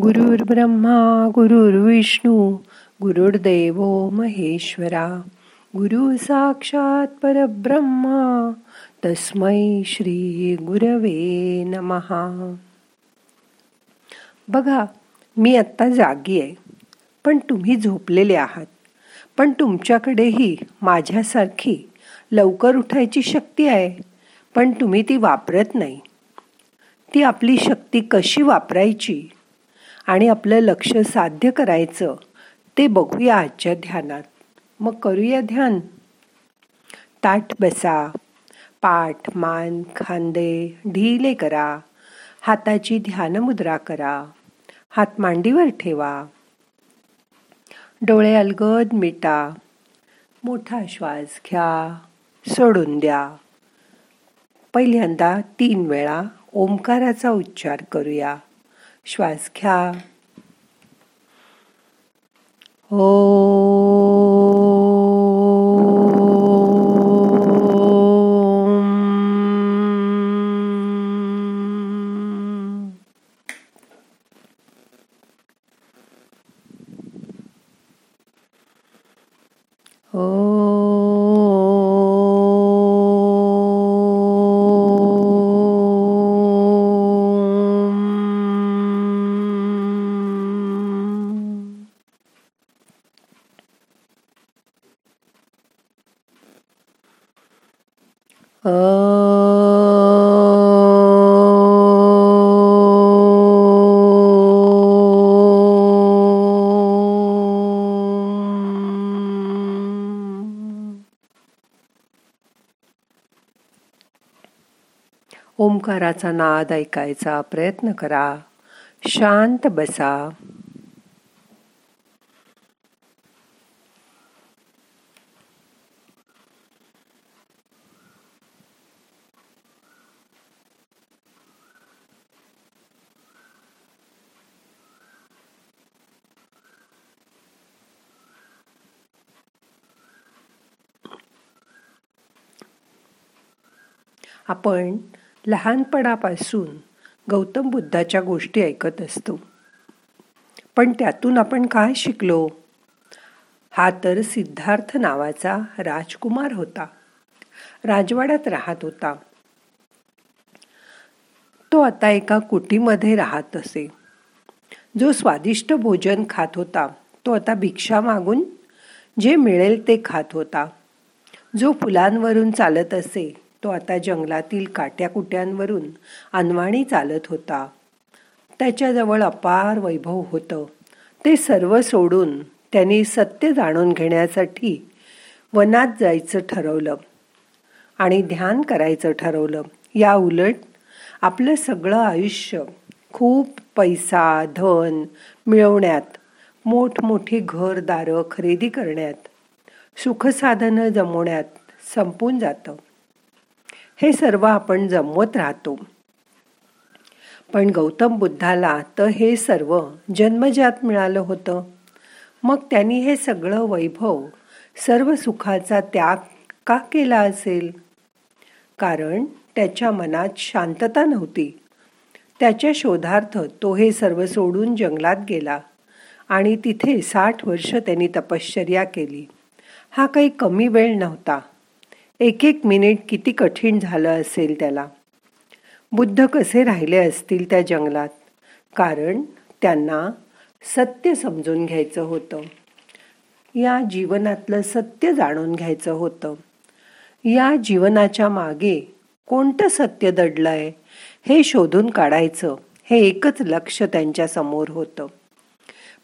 गुरुर् ब्रह्मा गुरुर्विष्णू गुरुर्देव महेश्वरा. गुरु साक्षात परब्रह्मा तस्मै श्री गुरवे नमहा बघा मी आत्ता जागी आहे पण तुम्ही झोपलेले आहात. पण तुमच्याकडेही माझ्यासारखी लवकर उठायची शक्ती आहे पण तुम्ही ती वापरत नाही. ती आपली शक्ती कशी वापरायची? आणि आपलं लक्ष साध्य करायचं ते बघूया आजच्या ध्यानात. मग करूया ध्यान. ताठ बसा पाठ मान खांदे ढिले करा हाताची ध्यानमुद्रा करा हात मांडीवर ठेवा. डोळे अलगद मिटा मोठा श्वास घ्या सोडून द्या. पहिल्यांदा तीन वेळा ओंकाराचा उच्चार करूया. श्वास घ्या ओ Oh. ओंकाराचा नाद ऐकायचा प्रयत्न करा. शांत बसा. आपण लहानपणापासून गौतम बुद्धाच्या गोष्टी ऐकत असतो. पण त्यातून आपण काय शिकलो? हा तर सिद्धार्थ नावाचा राजकुमार होता. राजवाड्यात राहत होता. तो आता एका कुटीमध्ये राहत असे. जो स्वादिष्ट भोजन खात होता तो आता भिक्षा मागून जे मिळेल ते खात होता. जो फुलांवरून चालत असे तो आता जंगलातील काट्याकुट्यांवरून अनवाणी चालत होता. त्याच्याजवळ अपार वैभव होतं. ते सर्व सोडून त्यांनी सत्य जाणून घेण्यासाठी वनात जायचं ठरवलं आणि ध्यान करायचं ठरवलं. या उलट आपलं सगळं आयुष्य खूप पैसा धन मिळवण्यात मोठमोठी घरदारं खरेदी करण्यात सुखसाधनं जमवण्यात संपून जातं. हे सर्व आपण जमवत राहतो. पण गौतम बुद्धाला तर हे सर्व जन्मजात मिळालं होतं. मग त्यांनी हे सगळं वैभव सर्व सुखाचा त्याग का केला असेल? कारण त्याच्या मनात शांतता नव्हती. त्याच्या शोधार्थ तो हे सर्व सोडून जंगलात गेला आणि तिथे साठ वर्ष त्यांनी तपश्चर्या केली. हा काही कमी वेळ नव्हता. एक एक मिनिट किती कठीण झालं असेल त्याला. बुद्ध कसे राहिले असतील त्या जंगलात? कारण त्यांना सत्य समजून घ्यायचं होतं. या जीवनातलं सत्य जाणून घ्यायचं होतं. या जीवनाच्या मागे कोणतं सत्य दडलं आहे हे शोधून काढायचं हे एकच लक्ष त्यांच्यासमोर होतं.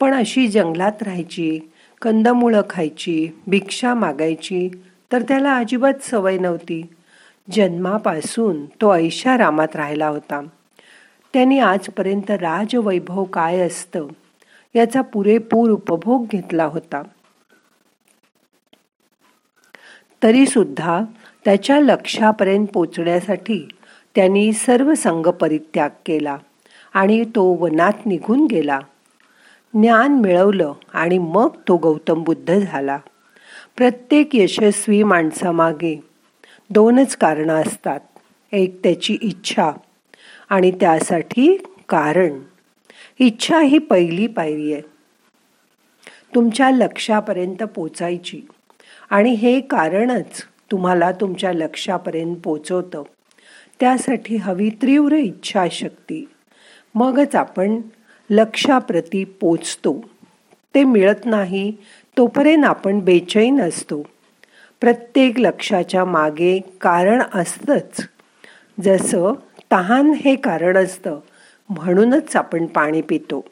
पण अशी जंगलात राहायची कंदमुळं खायची भिक्षा मागायची तर त्याला अजिबात सवय नव्हती. जन्मापासून तो ऐशारामात राहिला होता. त्यांनी आजपर्यंत राजवैभव काय असतं याचा पुरेपूर उपभोग घेतला होता. तरी सुद्धा त्याच्या लक्षापर्यंत पोचण्यासाठी त्यांनी सर्व संघ परित्याग केला आणि तो वनात निघून गेला. ज्ञान मिळवलं आणि मग तो गौतम बुद्ध झाला. प्रत्येक यशस्वी माणसामागे दोनच कारणं असतात. एक त्याची इच्छा आणि त्यासाठी कारण. इच्छा ही पहिली पायरी आहे. तुमच्या लक्षापर्यंत पोचायची आणि हे कारणच तुम्हाला तुमच्या लक्षापर्यंत पोचवतं. त्यासाठी हवी तीव्र इच्छाशक्ती. मगच आपण लक्षाप्रती पोचतो. ते मिळत नाही तोपर्यंत आपण बेचैन असतो. प्रत्येक लक्षाच्या मागे कारण असतंच. जसं तहान हे कारण असतं म्हणूनच आपण पाणी पितो.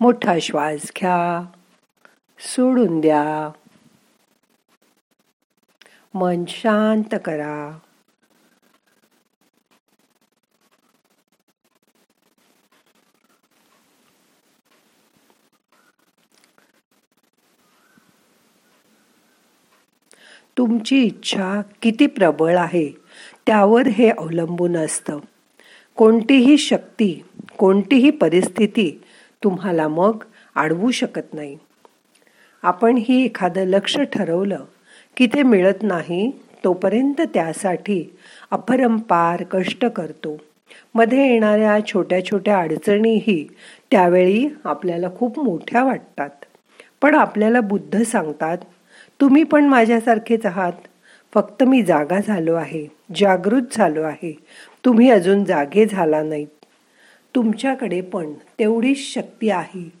मोठा श्वास घ्या. सोडून द्या. मन शांत करा. तुमची इच्छा किती प्रबळ आहे त्यावर हे अवलंबून असतं. कोणतीही शक्ती कोणतीही परिस्थिती तुम्हाला मग अडवू शकत नाही. आपण ही एखादं लक्ष ठरवलं की ते मिळत नाही तोपर्यंत त्यासाठी अपरंपार कष्ट करतो. मध्ये येणाऱ्या छोट्या छोट्या अडचणीही त्यावेळी आपल्याला खूप मोठ्या वाटतात. पण आपल्याला बुद्ध सांगतात तुम्ही पण माझ्यासारखेच आहात. फक्त मी जागा झालो आहे. जागृत झालो आहे. तुम्ही अजून जागे झाला नाहीत. तुमच्याकडे पण तेवढीच शक्ती आहे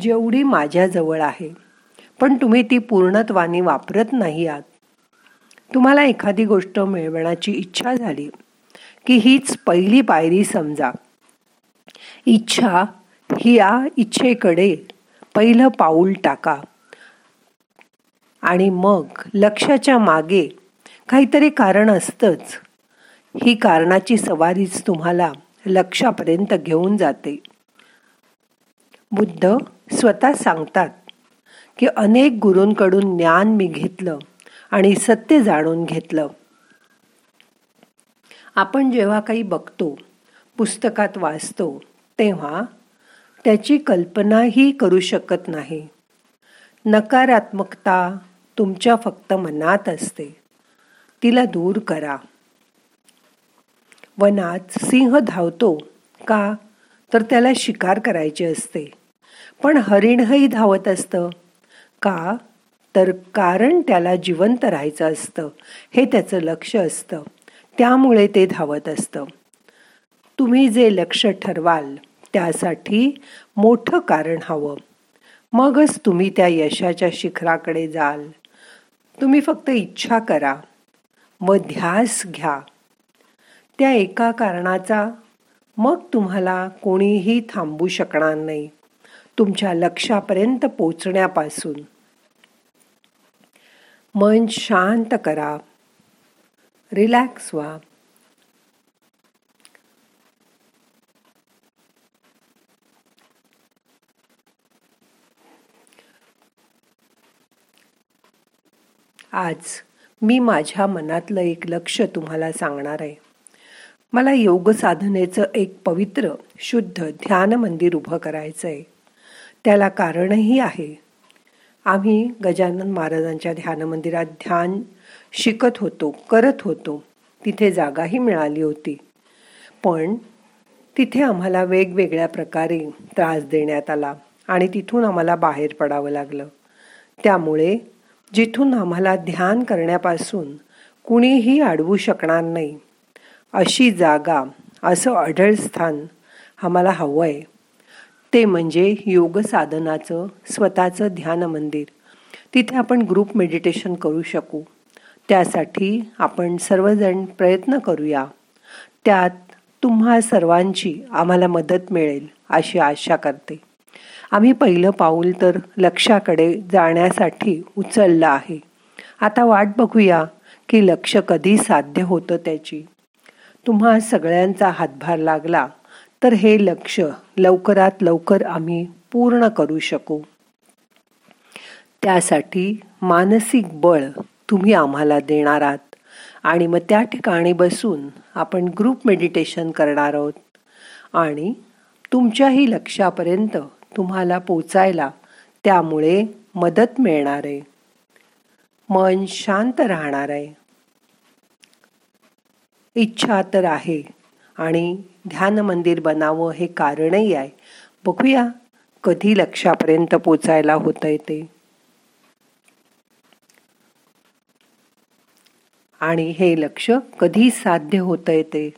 जेवढी माझ्याजवळ आहे. पण तुम्ही ती पूर्णत्वाने वापरत नाही आहात. तुम्हाला एखादी गोष्ट मिळवण्याची इच्छा झाली की हीच पहिली पायरी समजा. इच्छा ही या इच्छेकडे पहिलं पाऊल टाका. आणि मग लक्षाच्या मागे काहीतरी कारण असतंच. ही कारणाची सवारीच तुम्हाला लक्षापर्यंत घेऊन जाते. बुद्ध स्वतः सांगतात की अनेक गुरूंकडून ज्ञान मी घेतलं आणि सत्य जाणून घेतलं. आपण जेव्हा काही बघतो पुस्तकात वाचतो तेव्हा त्याची कल्पनाही करू शकत नाही. नकारात्मकता तुमच्या फक्त मनात असते. तिला दूर करा. वनात सिंह धावतो का? तर त्याला शिकार करायचे असते. पण हरिणही धावत असतं. का? तर कारण त्याला जिवंत राहायचं असतं. हे त्याचं लक्ष असतं. त्यामुळे ते धावत असतं. तुम्ही जे लक्ष ठरवाल त्यासाठी मोठं कारण हवं. मगच तुम्ही त्या यशाच्या शिखराकडे जाल. तुम्ही फक्त इच्छा करा. व ध्यास घ्या. त्या एका कारणाचा मग तुम्हाला कोणीही थांबू शकणार नाही. तुमच्या लक्षापर्यंत पोचण्यापासून. मन शांत करा. रिलॅक्स व्हा. आज मी माझ्या मनातलं एक लक्ष तुम्हाला सांगणार आहे. मला योग साधनेचं एक पवित्र शुद्ध ध्यान मंदिर उभं करायचं आहे त्याला कारणही आहे. आम्ही गजानन महाराजांच्या ध्यान मंदिरात ध्यान शिकत होतो करत होतो. तिथे जागाही मिळाली होती. पण तिथे आम्हाला वेगवेगळ्या प्रकारे त्रास देण्यात आला आणि तिथून आम्हाला बाहेर पडावं लागलं. त्यामुळे जिथून आम्हाला ध्यान करण्यापासून कुणीही अडवू शकणार नाही. अशी जागा असं अढळ स्थान आम्हाला हवं आहे ते म्हणजे योग साधनाचं स्वतःचं ध्यान मंदिर. तिथे आपण ग्रुप मेडिटेशन करू शकू. त्यासाठी आपण सर्वजण प्रयत्न करूया. त्यात तुम्हा सर्वांची आम्हाला मदत मिळेल अशी आशा करते. आम्ही पहिलं पाऊल तर लक्षाकडे जाण्यासाठी उचललं आहे. आता वाट बघूया की लक्ष कधी साध्य होतं त्याची. तुम्हा सगळ्यांचा हातभार लागला तर हे लक्ष लवकरात लवकर आम्ही पूर्ण करू शकू. त्यासाठी मानसिक बळ तुम्ही आम्हाला देणार आहात आणि मग त्या ठिकाणी बसून आपण ग्रुप मेडिटेशन करणार आहोत. आणि तुमच्याही लक्षापर्यंत तुम्हाला पोचायला त्यामुळे मदत मिळणार. आहे मन शांत राहणार आहे. इच्छा तर आहे आणि ध्यान मंदिर बनावं हे कारणही आहे. बघूया कधी लक्षापर्यंत पोचायला होत ते. आणि हे लक्ष कधी साध्य होत ते.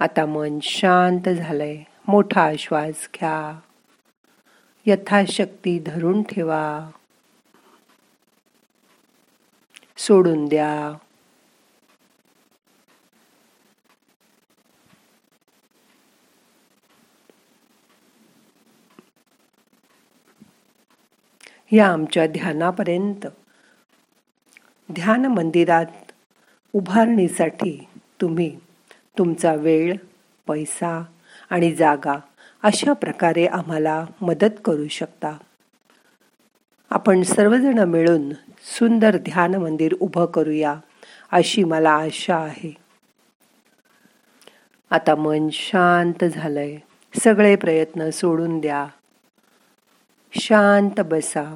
आता मन शांत झालंय. मोठा श्वास घ्या. यथाशक्ती धरून ठेवा. सोडून द्या. या आमच्या ध्यानापर्यंत. ध्यान मंदिरात उभारणीसाठी तुम्ही तुमचा वेळ पैसा आणि जागा. अशा प्रकारे आम्हाला मदत करू शकता. आपण सर्वजण मिळून सुंदर ध्यान मंदिर उभं करूया अशी मला आशा आहे. आता मन शांत झालंय. सगळे प्रयत्न सोडून द्या. शांत बसा.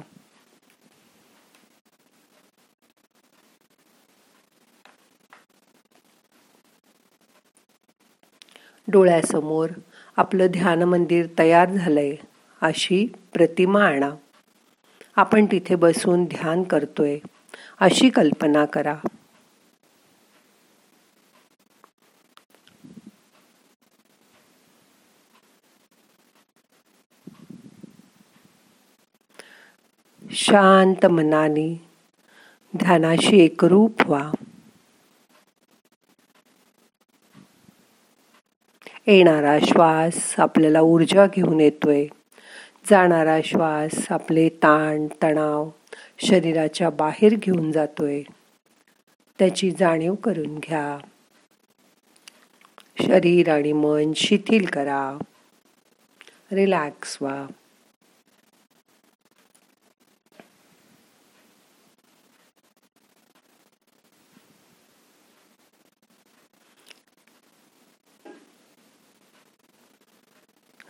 डोळ्यासमोर आपलं ध्यान मंदिर तयार झालंय अशी प्रतिमा आणा. आपण तिथे बसून ध्यान करतोय अशी कल्पना करा. शांत मनाने ध्यानाशी एकरूप व्हा. येणारा श्वास आपल्याला ऊर्जा घेऊन येतोय. जाणारा श्वास आपले ताण तणाव शरीराच्या बाहेर घेऊन जातोय. त्याची जाणीव करून घ्या. शरीर आणि मन शिथिल करा. रिलॅक्स व्हा.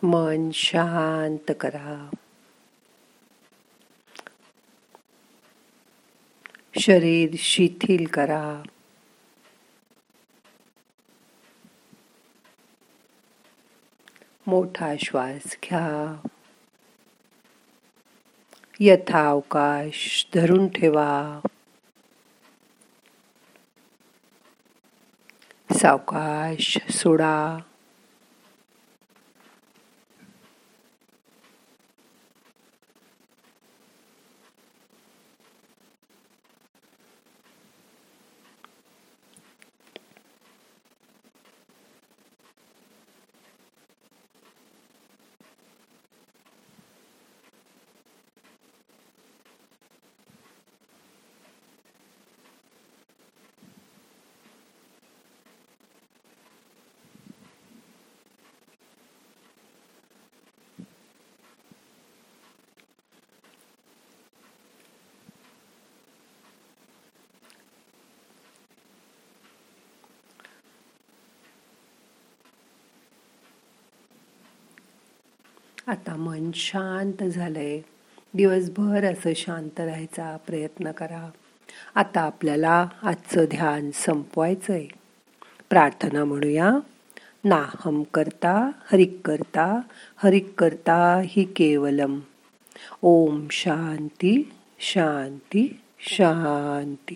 मन शांत करा। शरीर शिथिल करा। मोठा श्वास घ्या। यथावकाश धरून ठेवा। सावकाश सोडा। आता मन शांत झालंय. दिवसभर असं शांत राहायचा प्रयत्न करा. आता आपल्याला आजचं ध्यान संपवायचंय. प्रार्थना म्हणूया. नाहम करता हरिक करता हरिक करता ही केवलम. ओम शांती शांती शांती.